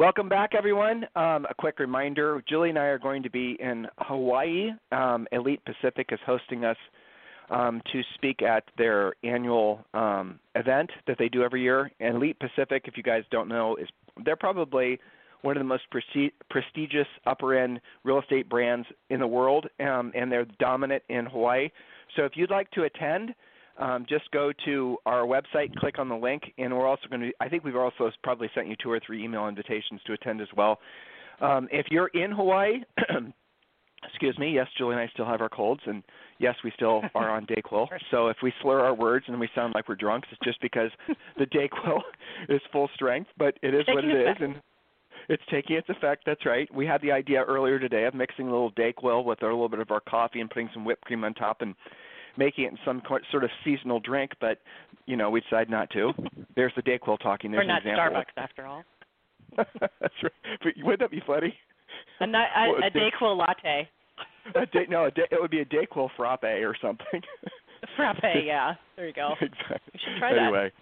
Welcome back, everyone. Um, a quick reminder Julie and I are going to be in Hawaii. Um, Elite Pacific is hosting us um, to speak at their annual um, event that they do every year. And Elite Pacific, if you guys don't know, is they're probably one of the most presti- prestigious upper end real estate brands in the world, um, and they're dominant in Hawaii. So if you'd like to attend, um, just go to our website, click on the link, and we're also going to. I think we've also probably sent you two or three email invitations to attend as well. Um, if you're in Hawaii, excuse me, yes, Julie and I still have our colds, and yes, we still are on Dayquil. So if we slur our words and we sound like we're drunks, it's just because the Dayquil is full strength, but it is what it is, and it's taking its effect. That's right. We had the idea earlier today of mixing a little Dayquil with a little bit of our coffee and putting some whipped cream on top and making it in some sort of seasonal drink, but you know we decided not to. There's the Dayquil talking. There's We're not an example. Starbucks after all. That's right. But wouldn't that be funny? A, a, a Dayquil latte. A day, no, a day, it would be a Dayquil frappe or something. Frappe, yeah. There you go. exactly. We should try that. anyway.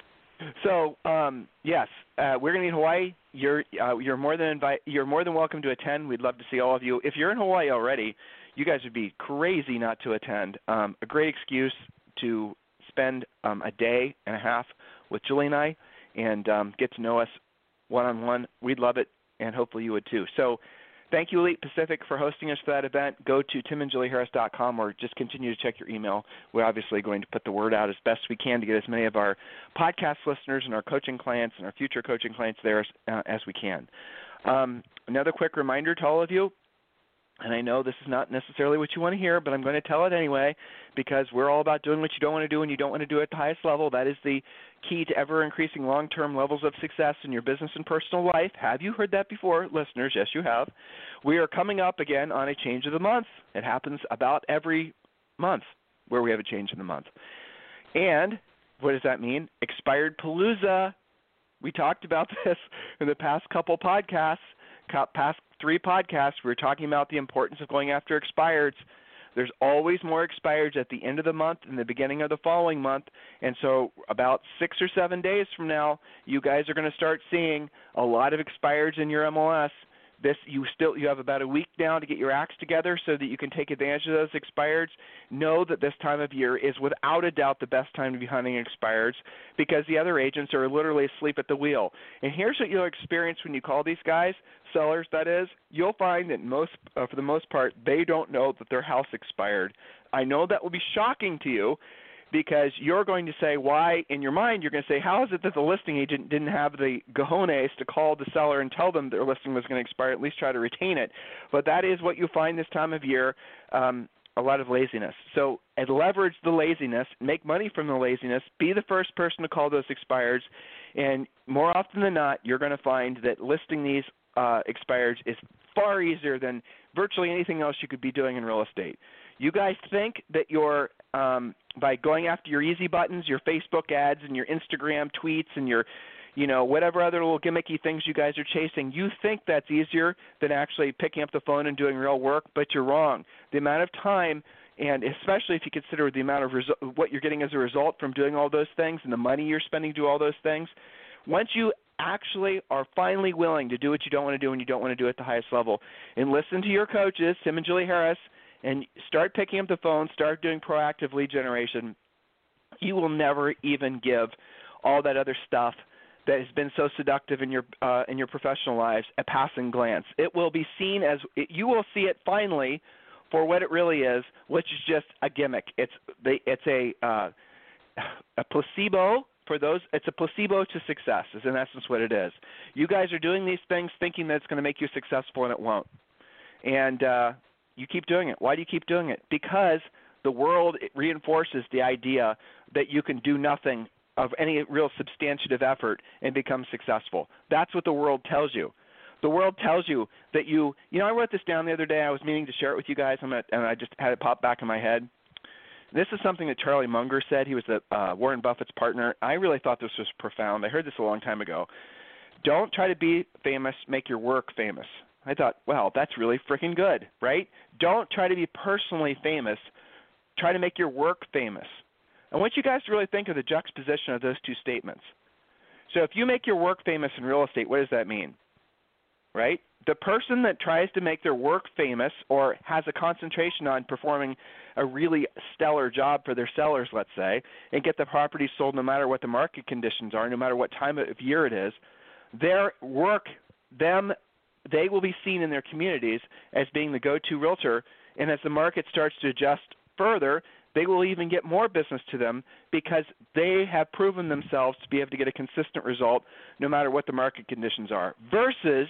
So um, yes, uh, we're going to be in Hawaii. You're uh, you're more than invite you're more than welcome to attend. We'd love to see all of you. If you're in Hawaii already, you guys would be crazy not to attend. Um, a great excuse to spend um, a day and a half with Julie and I and um, get to know us one on one. We'd love it, and hopefully you would too. So. Thank you, Elite Pacific, for hosting us for that event. Go to timandjulieharris.com or just continue to check your email. We're obviously going to put the word out as best we can to get as many of our podcast listeners and our coaching clients and our future coaching clients there as, uh, as we can. Um, another quick reminder to all of you and I know this is not necessarily what you want to hear, but I'm going to tell it anyway because we're all about doing what you don't want to do and you don't want to do it at the highest level. That is the key to ever increasing long term levels of success in your business and personal life. Have you heard that before, listeners? Yes, you have. We are coming up again on a change of the month. It happens about every month where we have a change in the month. And what does that mean? Expired Palooza. We talked about this in the past couple podcasts, past three podcasts, we were talking about the importance of going after expireds. There's always more expireds at the end of the month and the beginning of the following month. And so, about six or seven days from now, you guys are going to start seeing a lot of expireds in your MLS. This you still you have about a week now to get your acts together so that you can take advantage of those expireds. Know that this time of year is without a doubt the best time to be hunting expireds because the other agents are literally asleep at the wheel. And here's what you'll experience when you call these guys sellers. That is, you'll find that most uh, for the most part they don't know that their house expired. I know that will be shocking to you because you're going to say why in your mind you're going to say how is it that the listing agent didn't have the cojones to call the seller and tell them their listing was going to expire at least try to retain it but that is what you find this time of year um, a lot of laziness so leverage the laziness make money from the laziness be the first person to call those expireds and more often than not you're going to find that listing these uh, expireds is far easier than virtually anything else you could be doing in real estate you guys think that you're um, by going after your easy buttons, your Facebook ads, and your Instagram tweets, and your you know whatever other little gimmicky things you guys are chasing. You think that's easier than actually picking up the phone and doing real work, but you're wrong. The amount of time and especially if you consider the amount of resu- what you're getting as a result from doing all those things and the money you're spending to do all those things, once you actually are finally willing to do what you don't want to do and you don't want to do at the highest level, and listen to your coaches, Tim and Julie Harris, and start picking up the phone, start doing proactive lead generation, you will never even give all that other stuff that has been so seductive in your uh, in your professional lives a passing glance. It will be seen as it, you will see it finally for what it really is, which is just a gimmick. It's it's a uh, a placebo for those. It's a placebo to success. Is in essence what it is. You guys are doing these things thinking that it's going to make you successful, and it won't. And uh, you keep doing it. Why do you keep doing it? Because the world reinforces the idea that you can do nothing of any real substantive effort and become successful. That's what the world tells you. The world tells you that you, you know, I wrote this down the other day. I was meaning to share it with you guys, and I just had it pop back in my head. This is something that Charlie Munger said. He was the uh, Warren Buffett's partner. I really thought this was profound. I heard this a long time ago. Don't try to be famous, make your work famous. I thought, well, that's really freaking good, right? Don't try to be personally famous. Try to make your work famous. I want you guys to really think of the juxtaposition of those two statements. So if you make your work famous in real estate, what does that mean? Right? The person that tries to make their work famous or has a concentration on performing a really stellar job for their sellers, let's say, and get the property sold no matter what the market conditions are, no matter what time of year it is, their work, them, they will be seen in their communities as being the go-to realtor. And as the market starts to adjust further, they will even get more business to them because they have proven themselves to be able to get a consistent result no matter what the market conditions are. Versus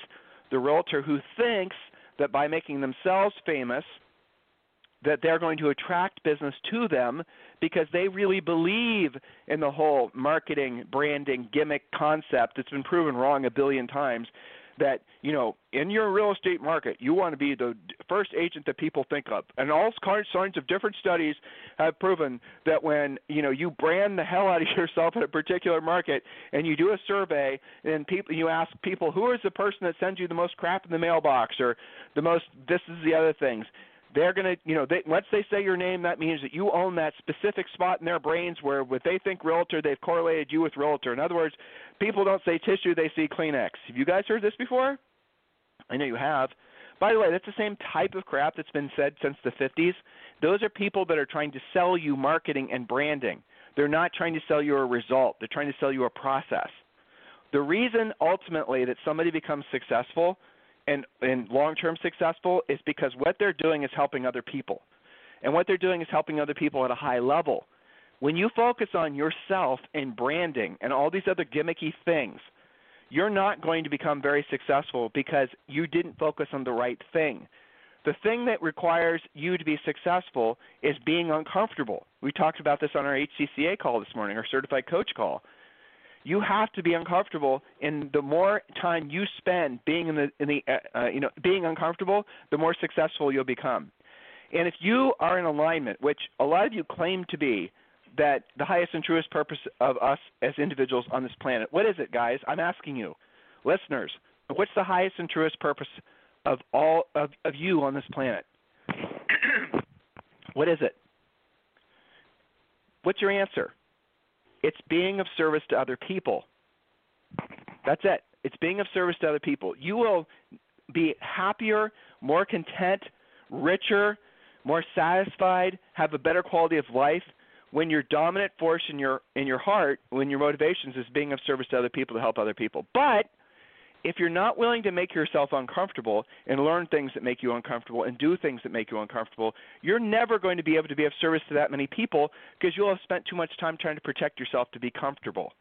the realtor who thinks that by making themselves famous, that they're going to attract business to them because they really believe in the whole marketing, branding, gimmick concept that's been proven wrong a billion times that you know in your real estate market you want to be the first agent that people think of. And all kinds of different studies have proven that when you know you brand the hell out of yourself in a particular market and you do a survey and people you ask people who is the person that sends you the most crap in the mailbox? or the most this is the other things they're going to, you know, they, once they say your name, that means that you own that specific spot in their brains where, if they think realtor, they've correlated you with realtor. In other words, people don't say tissue, they see Kleenex. Have you guys heard this before? I know you have. By the way, that's the same type of crap that's been said since the 50s. Those are people that are trying to sell you marketing and branding. They're not trying to sell you a result, they're trying to sell you a process. The reason ultimately that somebody becomes successful and, and long term successful is because what they're doing is helping other people. And what they're doing is helping other people at a high level. When you focus on yourself and branding and all these other gimmicky things, you're not going to become very successful because you didn't focus on the right thing. The thing that requires you to be successful is being uncomfortable. We talked about this on our HCCA call this morning, our certified coach call you have to be uncomfortable and the more time you spend being in the in the uh, uh, you know being uncomfortable the more successful you'll become. And if you are in alignment which a lot of you claim to be that the highest and truest purpose of us as individuals on this planet what is it guys? I'm asking you listeners what's the highest and truest purpose of all of, of you on this planet? What is it? What's your answer it's being of service to other people. That's it. It's being of service to other people. You will be happier, more content, richer, more satisfied, have a better quality of life when your dominant force in your in your heart, when your motivations is being of service to other people to help other people. But if you're not willing to make yourself uncomfortable and learn things that make you uncomfortable and do things that make you uncomfortable, you're never going to be able to be of service to that many people because you'll have spent too much time trying to protect yourself to be comfortable.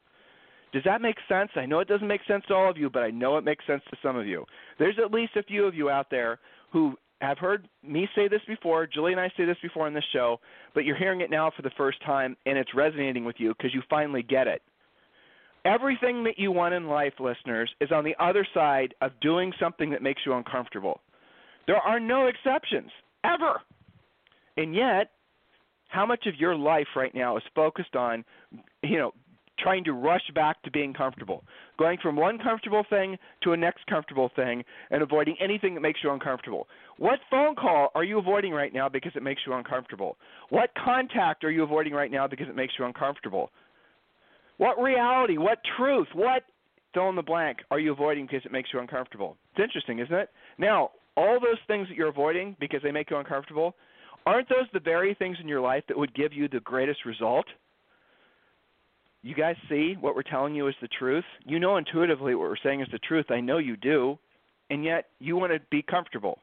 Does that make sense? I know it doesn't make sense to all of you, but I know it makes sense to some of you. There's at least a few of you out there who have heard me say this before, Julie and I say this before on this show, but you're hearing it now for the first time and it's resonating with you because you finally get it. Everything that you want in life, listeners, is on the other side of doing something that makes you uncomfortable. There are no exceptions, ever. And yet, how much of your life right now is focused on, you know, trying to rush back to being comfortable, going from one comfortable thing to a next comfortable thing, and avoiding anything that makes you uncomfortable. What phone call are you avoiding right now because it makes you uncomfortable? What contact are you avoiding right now because it makes you uncomfortable? What reality, what truth, what fill in the blank are you avoiding because it makes you uncomfortable? It's interesting, isn't it? Now, all those things that you're avoiding because they make you uncomfortable, aren't those the very things in your life that would give you the greatest result? You guys see what we're telling you is the truth? You know intuitively what we're saying is the truth. I know you do. And yet you want to be comfortable.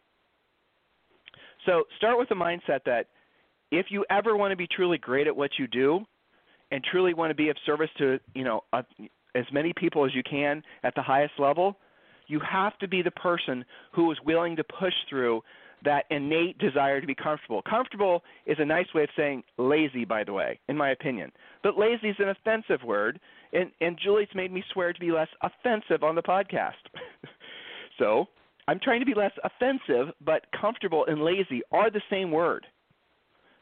So start with the mindset that if you ever want to be truly great at what you do, and truly want to be of service to you know uh, as many people as you can at the highest level, you have to be the person who is willing to push through that innate desire to be comfortable. Comfortable is a nice way of saying lazy, by the way, in my opinion. But lazy is an offensive word, and, and Julie's made me swear to be less offensive on the podcast. so I'm trying to be less offensive, but comfortable and lazy are the same word.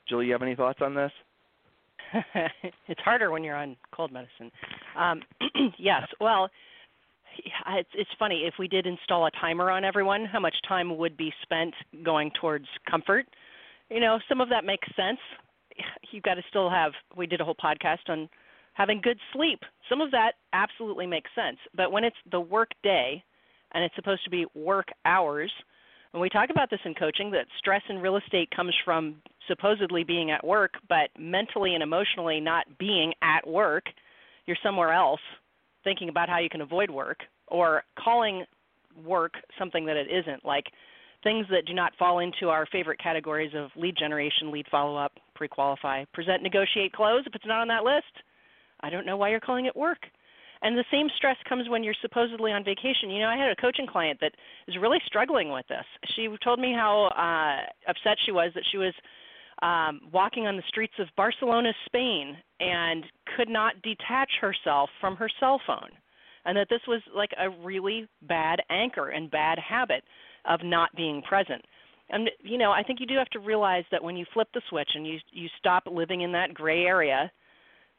Julie, you have any thoughts on this? it's harder when you're on cold medicine. Um, yes. Well, it's it's funny if we did install a timer on everyone, how much time would be spent going towards comfort? You know, some of that makes sense. You've got to still have. We did a whole podcast on having good sleep. Some of that absolutely makes sense. But when it's the work day, and it's supposed to be work hours, when we talk about this in coaching, that stress in real estate comes from supposedly being at work, but mentally and emotionally not being at work. You're somewhere else thinking about how you can avoid work or calling work something that it isn't, like things that do not fall into our favorite categories of lead generation, lead follow up, pre qualify, present, negotiate, close. If it's not on that list, I don't know why you're calling it work. And the same stress comes when you're supposedly on vacation. You know, I had a coaching client that is really struggling with this. She told me how uh, upset she was that she was um, walking on the streets of Barcelona, Spain, and could not detach herself from her cell phone. And that this was like a really bad anchor and bad habit of not being present. And you know, I think you do have to realize that when you flip the switch and you you stop living in that gray area,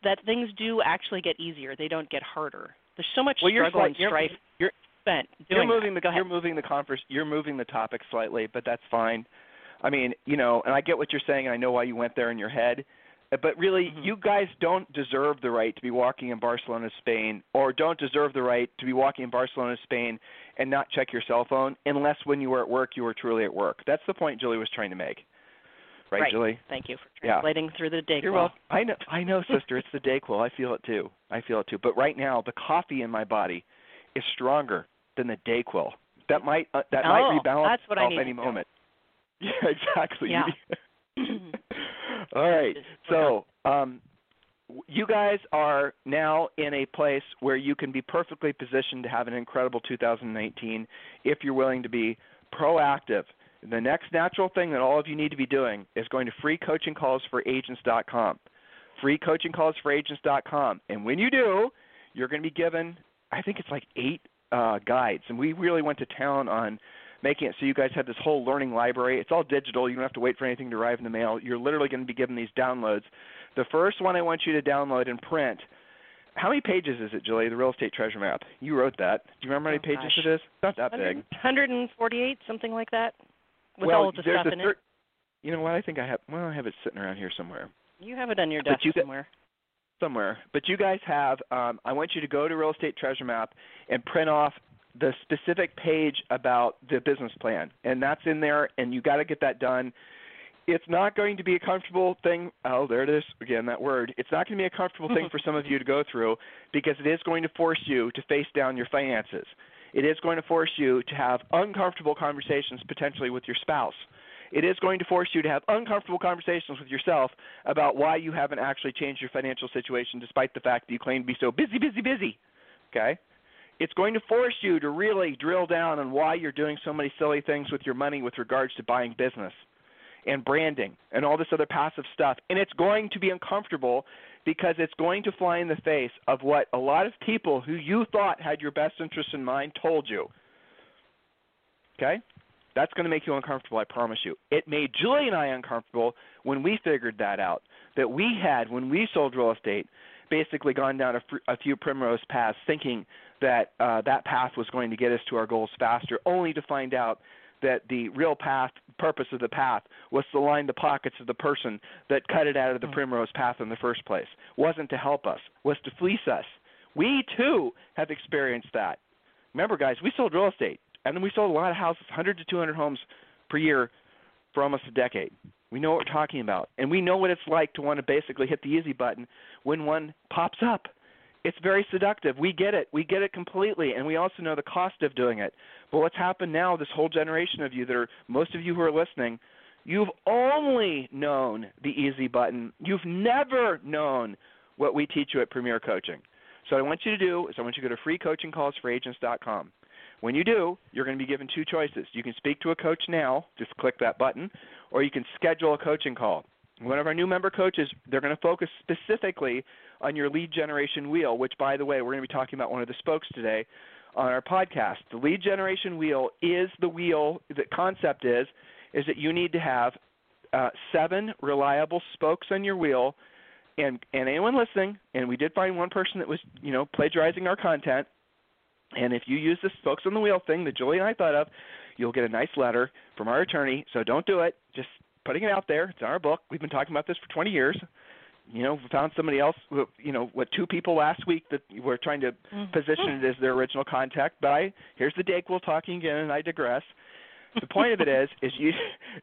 that things do actually get easier. They don't get harder. There's so much well, struggle you're, and strife you're, spent you're moving that. the you're moving the converse you're moving the topic slightly, but that's fine. I mean, you know, and I get what you're saying, and I know why you went there in your head. But really, mm-hmm. you guys don't deserve the right to be walking in Barcelona, Spain, or don't deserve the right to be walking in Barcelona, Spain, and not check your cell phone unless when you were at work, you were truly at work. That's the point Julie was trying to make. Right, right. Julie? Thank you for translating yeah. through the Dayquil. You're welcome. I know, I know, sister. it's the Dayquil. I feel it too. I feel it too. But right now, the coffee in my body is stronger than the Dayquil. That might uh, that oh, might rebalance that's what I need any moment. Yeah, exactly. Yeah. All right. So, um, you guys are now in a place where you can be perfectly positioned to have an incredible 2019 if you're willing to be proactive. The next natural thing that all of you need to be doing is going to freecoachingcallsforagents.com. Freecoachingcallsforagents.com. And when you do, you're going to be given, I think it's like eight uh, guides. And we really went to town on making it so you guys have this whole learning library. It's all digital. You don't have to wait for anything to arrive in the mail. You're literally going to be given these downloads. The first one I want you to download and print. How many pages is it, Julie? The real estate treasure map. You wrote that. Do you remember how many oh, pages gosh. it is? Not that big. 148, something like that, with well, all of the stuff a in thir- it. You know what? I think I have. Well, I have it sitting around here somewhere. You have it on your desk you get- somewhere. somewhere. But you guys have. Um, I want you to go to Real Estate Treasure Map and print off the specific page about the business plan, and that's in there. And you got to get that done. It's not going to be a comfortable thing. Oh, there it is again. That word. It's not going to be a comfortable thing for some of you to go through because it is going to force you to face down your finances. It is going to force you to have uncomfortable conversations potentially with your spouse it is going to force you to have uncomfortable conversations with yourself about why you haven't actually changed your financial situation despite the fact that you claim to be so busy, busy, busy. Okay? It's going to force you to really drill down on why you're doing so many silly things with your money with regards to buying business and branding and all this other passive stuff. And it's going to be uncomfortable because it's going to fly in the face of what a lot of people who you thought had your best interest in mind told you. Okay? That's going to make you uncomfortable, I promise you. It made Julie and I uncomfortable when we figured that out. That we had, when we sold real estate, basically gone down a, few primrose paths thinking that uh, that path was going to get us to our goals faster, only to find out that the real path, purpose of the path, was to line the pockets of the person that cut it out of the primrose path in the first place. Wasn't to help us, was to fleece us. We too have experienced that. Remember, guys, we sold real estate and then we sold a lot of houses, 100 to 200 homes per year for almost a decade. We know what we're talking about, and we know what it's like to want to basically hit the easy button when one pops up. It's very seductive. We get it. We get it completely, and we also know the cost of doing it. But what's happened now, this whole generation of you that are most of you who are listening, you've only known the easy button. You've never known what we teach you at Premier Coaching. So what I want you to do is I want you to go to freecoachingcallsforagents.com When you do, you're going to be given two choices. You can speak to a coach now, just click that button, or you can schedule a coaching call. One of our new member coaches, they're going to focus specifically on your lead generation wheel, which, by the way, we're going to be talking about one of the spokes today on our podcast. The lead generation wheel is the wheel. The concept is is that you need to have uh, seven reliable spokes on your wheel, and and anyone listening, and we did find one person that was you know plagiarizing our content. And if you use the spokes on the wheel thing that Julie and I thought of, you'll get a nice letter from our attorney. So don't do it. Just putting it out there. It's in our book. We've been talking about this for 20 years you know, we found somebody else, you know, what two people last week that were trying to mm-hmm. position it as their original contact. But I, here's the Dayquil talking again, and I digress. The point of it is, is you,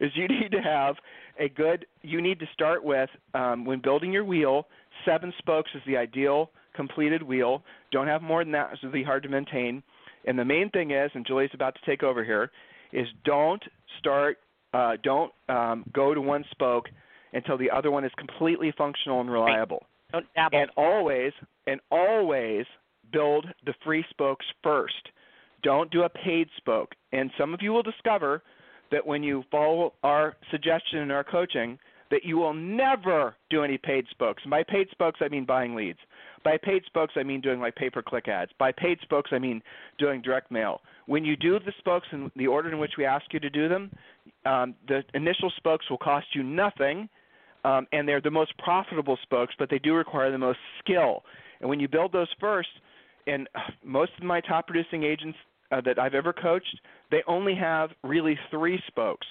is you need to have a good. You need to start with um, when building your wheel. Seven spokes is the ideal completed wheel. Don't have more than that; it'll be hard to maintain. And the main thing is, and Julie's about to take over here, is don't start. Uh, don't um, go to one spoke until the other one is completely functional and reliable. Right. Don't dabble. And always and always build the free spokes first. Don't do a paid spoke. And some of you will discover that when you follow our suggestion in our coaching, that you will never do any paid spokes. And by paid spokes, I mean buying leads. By paid spokes, I mean doing like pay per click ads. By paid spokes, I mean doing direct mail. When you do the spokes in the order in which we ask you to do them, um, the initial spokes will cost you nothing, um, and they're the most profitable spokes, but they do require the most skill. And when you build those first, and most of my top producing agents uh, that I've ever coached, they only have really three spokes,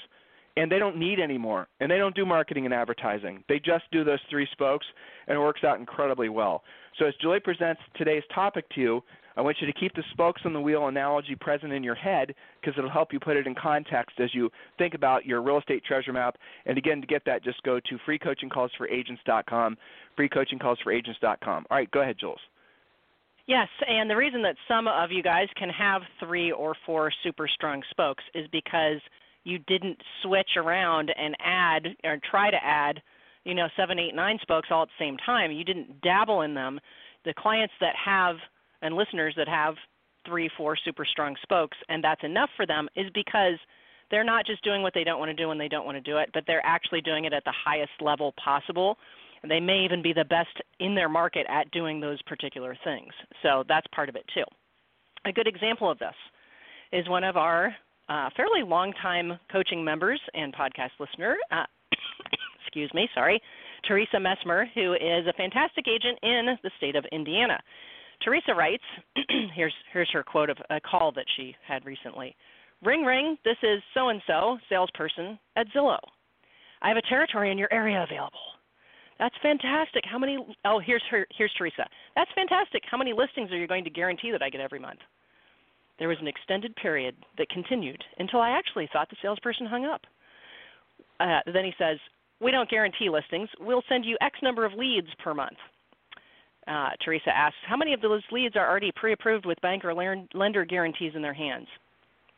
and they don't need any more. And they don't do marketing and advertising. They just do those three spokes, and it works out incredibly well. So as Julie presents today's topic to you, I want you to keep the spokes on the wheel analogy present in your head because it'll help you put it in context as you think about your real estate treasure map. And again, to get that, just go to freecoachingcallsforagents.com, freecoachingcallsforagents.com. All right, go ahead, Jules. Yes, and the reason that some of you guys can have three or four super strong spokes is because you didn't switch around and add or try to add, you know, seven, eight, nine spokes all at the same time. You didn't dabble in them. The clients that have and listeners that have three, four super strong spokes, and that's enough for them, is because they're not just doing what they don't want to do when they don't want to do it, but they're actually doing it at the highest level possible. And they may even be the best in their market at doing those particular things. So that's part of it too. A good example of this is one of our uh, fairly long-time coaching members and podcast listener. Uh, excuse me, sorry, Teresa Messmer, who is a fantastic agent in the state of Indiana. Teresa writes, here's here's her quote of a call that she had recently. Ring ring, this is so and so, salesperson at Zillow. I have a territory in your area available. That's fantastic. How many Oh, here's her here's Teresa. That's fantastic. How many listings are you going to guarantee that I get every month? There was an extended period that continued until I actually thought the salesperson hung up. Uh, then he says, "We don't guarantee listings. We'll send you X number of leads per month." Uh, Teresa asks, how many of those leads are already pre-approved with bank or lender guarantees in their hands?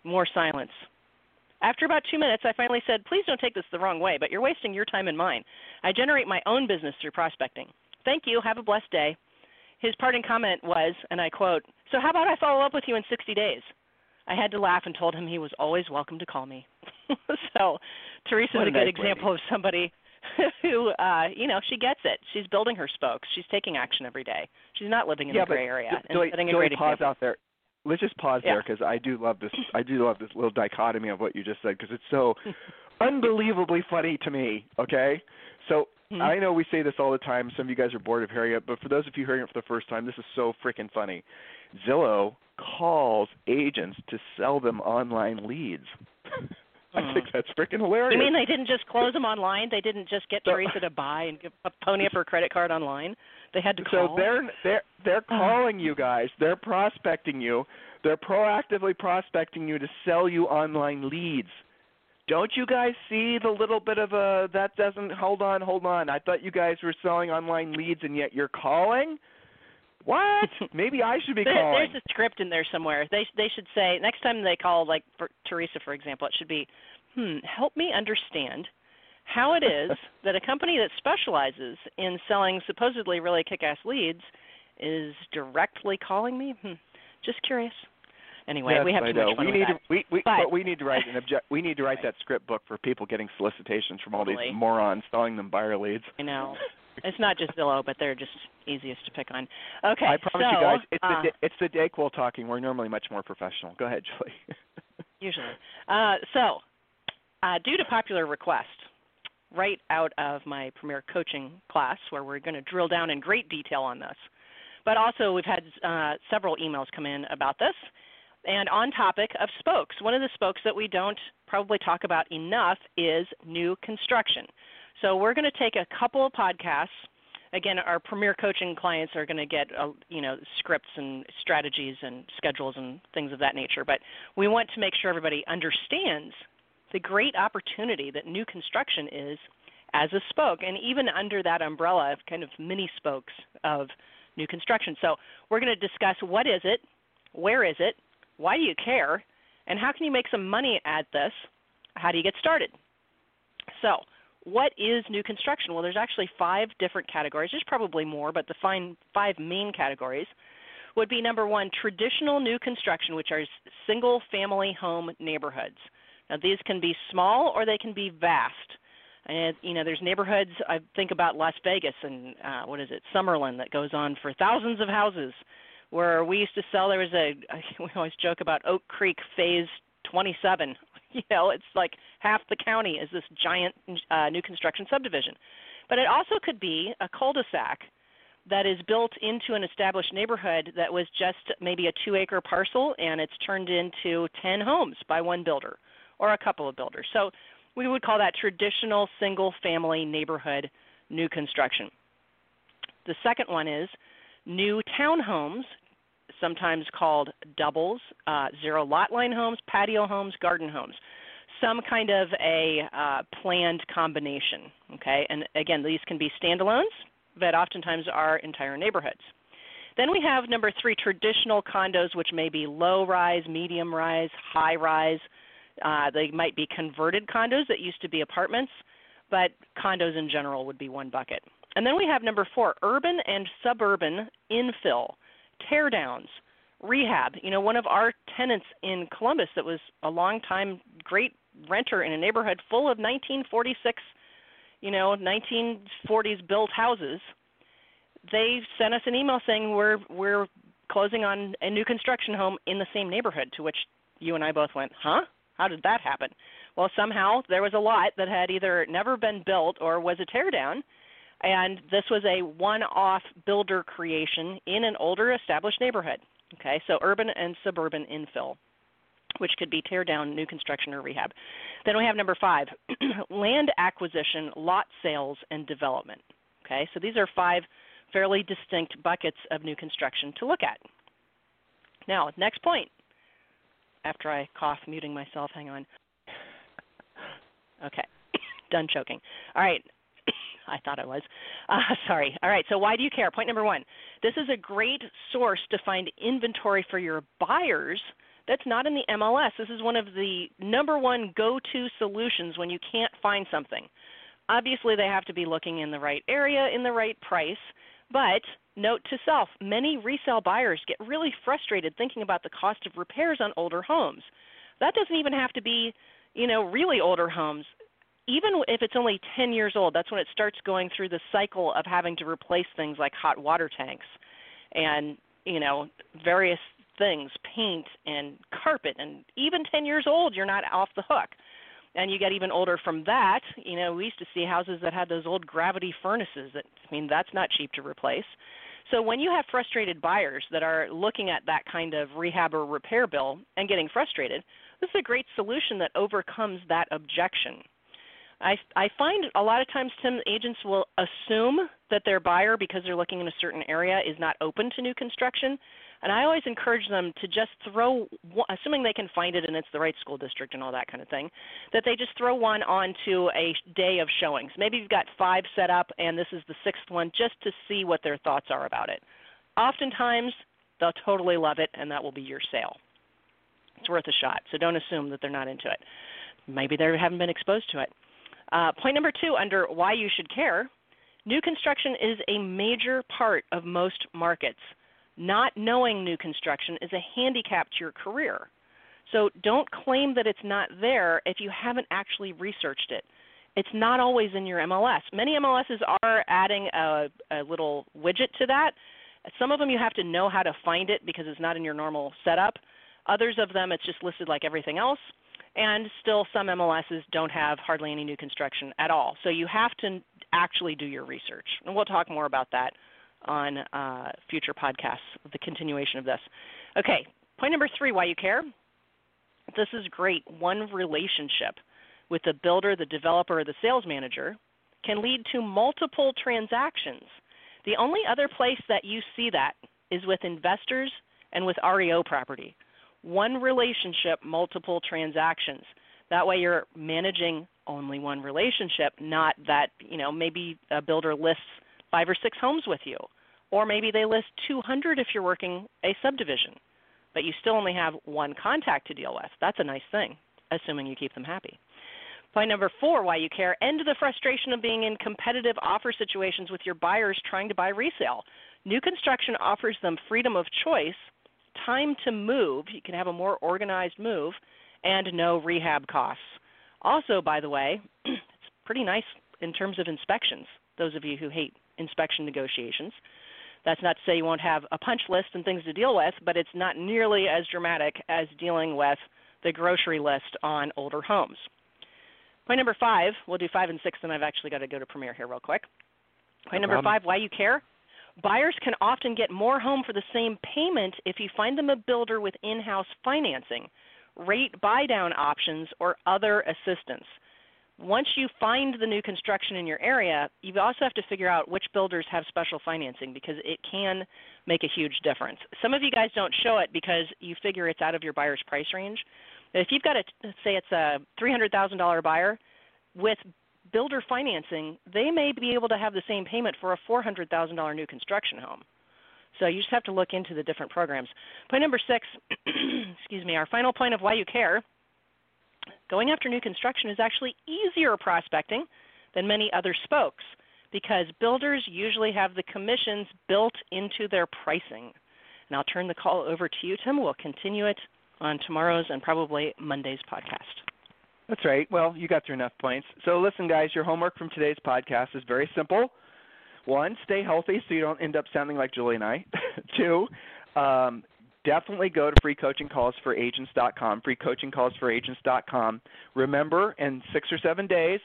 More silence. After about two minutes, I finally said, please don't take this the wrong way, but you're wasting your time and mine. I generate my own business through prospecting. Thank you. Have a blessed day. His parting comment was, and I quote, so how about I follow up with you in 60 days? I had to laugh and told him he was always welcome to call me. so Teresa is a good example lady. of somebody who uh you know she gets it. She's building her spokes. She's taking action every day. She's not living in yeah, the gray area and setting a great pause example. out there? Let's just pause yeah. there because i do love this i do love this little dichotomy of what you just said because it's so unbelievably funny to me okay? So mm-hmm. i know we say this all the time. Some of you guys are bored of hearing it but for those of you hearing it for the first time this is so freaking funny. Zillow calls agents to sell them online leads I think that's freaking hilarious. You mean they didn't just close them online? They didn't just get Teresa to buy and give, pony up her credit card online? They had to call. So they're they're they're oh. calling you guys. They're prospecting you. They're proactively prospecting you to sell you online leads. Don't you guys see the little bit of a that doesn't hold on, hold on. I thought you guys were selling online leads and yet you're calling? What? Maybe I should be there, calling. There's a script in there somewhere. They they should say next time they call, like for Teresa, for example, it should be, hmm, help me understand how it is that a company that specializes in selling supposedly really kick-ass leads is directly calling me. Hmm, just curious. Anyway, yes, we have I too know. much fun we need that. to we we But- but we need to write an object. We need to write that script book for people getting solicitations from all Totally. these morons selling them buyer leads. I know. It's not just Zillow, but they're just easiest to pick on. Okay, I promise so you guys, it's uh, the it's the Dayquil talking. We're normally much more professional. Go ahead, Julie. usually. Uh, so, uh, due to popular request, right out of my premier coaching class, where we're going to drill down in great detail on this, but also we've had uh, several emails come in about this. And on topic of spokes, one of the spokes that we don't probably talk about enough is new construction. So we're going to take a couple of podcasts. Again, our premier coaching clients are going to get, uh, you know, scripts and strategies and schedules and things of that nature. But we want to make sure everybody understands the great opportunity that new construction is as a spoke, and even under that umbrella of kind of mini spokes of new construction. So we're going to discuss what is it, where is it, why do you care, and how can you make some money at this? How do you get started? So, what is new construction? Well, there's actually five different categories. There's probably more, but the fine, five main categories would be number one, traditional new construction, which are single family home neighborhoods. Now, these can be small or they can be vast. And you know, there's neighborhoods. I think about Las Vegas and uh, what is it, Summerlin, that goes on for thousands of houses. Where we used to sell, there was a we always joke about Oak Creek Phase 27. You know, it's like half the county is this giant uh, new construction subdivision. But it also could be a cul-de-sac that is built into an established neighborhood that was just maybe a two acre parcel and it's turned into 10 homes by one builder or a couple of builders. So we would call that traditional single family neighborhood new construction. The second one is new townhomes, sometimes called doubles, uh, zero lot line homes, patio homes, garden homes. Some kind of a uh, planned combination. Okay, and again, these can be standalones, but oftentimes are entire neighborhoods. Then we have number three, traditional condos, which may be low rise, medium rise, high rise. Uh, they might be converted condos that used to be apartments, but condos in general would be one bucket. And then we have number four, urban and suburban infill, tear downs, rehab. You know, one of our tenants in Columbus that was a long time great renter in a neighborhood full of 1946, you know, 1940s built houses. They sent us an email saying we're we're closing on a new construction home in the same neighborhood to which you and I both went, "Huh? How did that happen?" Well, somehow there was a lot that had either never been built or was a tear down and this was a one-off builder creation in an older established neighborhood. Okay, so urban and suburban infill, which could be tear down, new construction, or rehab. Then we have number five, land acquisition, lot sales, and development. Okay, so these are five fairly distinct buckets of new construction to look at. Now, next point. After I cough, muting myself, hang on. Okay, done choking. All right, I thought I was. Uh, sorry. All right. So why do you care? Point number one. This is a great source to find inventory for your buyers. That's not in the MLS. This is one of the number one go-to solutions when you can't find something. Obviously, they have to be looking in the right area, in the right price. But note to self: many resale buyers get really frustrated thinking about the cost of repairs on older homes. That doesn't even have to be, you know, really older homes even if it's only 10 years old, that's when it starts going through the cycle of having to replace things like hot water tanks and, you know, various things, paint and carpet. And even 10 years old, you're not off the hook. And you get even older from that. You know, we used to see houses that had those old gravity furnaces that, I mean, that's not cheap to replace. So when you have frustrated buyers that are looking at that kind of rehab or repair bill and getting frustrated, this is a great solution that overcomes that objection. I, I find a lot of times, Tim, agents will assume that their buyer, because they're looking in a certain area, is not open to new construction. And I always encourage them to just throw, assuming they can find it and it's the right school district and all that kind of thing, that they just throw one onto a day of showings. Maybe you've got five set up and this is the sixth one just to see what their thoughts are about it. Oftentimes, they'll totally love it and that will be your sale. It's worth a shot. So don't assume that they're not into it. Maybe they haven't been exposed to it. Uh, point number two, under why you should care, new construction is a major part of most markets. Not knowing new construction is a handicap to your career. So don't claim that it's not there if you haven't actually researched it. It's not always in your MLS. Many MLSs are adding a, a little widget to that. Some of them you have to know how to find it because it's not in your normal setup. Others of them it's just listed like everything else. And still, some MLSs don't have hardly any new construction at all. So you have to actually do your research. And we'll talk more about that on uh, future podcasts, the continuation of this. Okay, point number three why you care. This is great. One relationship with the builder, the developer, or the sales manager can lead to multiple transactions. The only other place that you see that is with investors and with REO property. One relationship, multiple transactions. That way you're managing only one relationship, not that, you know, maybe a builder lists five or six homes with you. Or maybe they list 200 if you're working a subdivision, but you still only have one contact to deal with. That's a nice thing, assuming you keep them happy. Point number four, why you care. End the frustration of being in competitive offer situations with your buyers trying to buy resale. New construction offers them freedom of choice, time to move. You can have a more organized move, and no rehab costs. Also, by the way, it's pretty nice in terms of inspections, those of you who hate inspection negotiations. That's not to say you won't have a punch list and things to deal with, but it's not nearly as dramatic as dealing with the grocery list on older homes. Point number five, we'll do five and six, and I've actually got to go to Premier here real quick. Point no number problem. five, why you care. Buyers can often get more home for the same payment if you find them a builder with in house financing, rate buy down options, or other assistance. Once you find the new construction in your area, you also have to figure out which builders have special financing because it can make a huge difference. Some of you guys don't show it because you figure it's out of your buyer's price range. If you've got a say it's a $300,000 buyer with builder financing, they may be able to have the same payment for a $400,000 new construction home. So you just have to look into the different programs. Point number 6, excuse me, our final point of why you care. Going after new construction is actually easier prospecting than many other spokes because builders usually have the commissions built into their pricing. And I'll turn the call over to you, Tim. We'll continue it on tomorrow's and probably Monday's podcast. That's right. Well, you got through enough points. So, listen, guys, your homework from today's podcast is very simple. One, stay healthy so you don't end up sounding like Julie and I. Two, um, definitely go to freecoachingcallsforagents.com, freecoachingcallsforagents.com. Remember, in six or seven days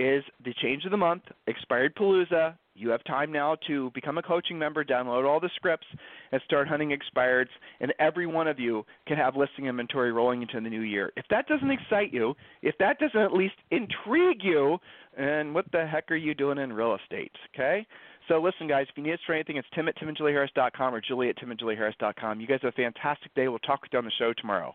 is the change of the month, expired Palooza, you have time now to become a coaching member, download all the scripts, and start hunting expireds. And every one of you can have listing inventory rolling into the new year. If that doesn't excite you, if that doesn't at least intrigue you, and what the heck are you doing in real estate? Okay? So listen, guys, if you need us for anything, it's tim at timandjulieharris.com or julie at timandjulieharris.com. You guys have a fantastic day. We'll talk with you on the show tomorrow.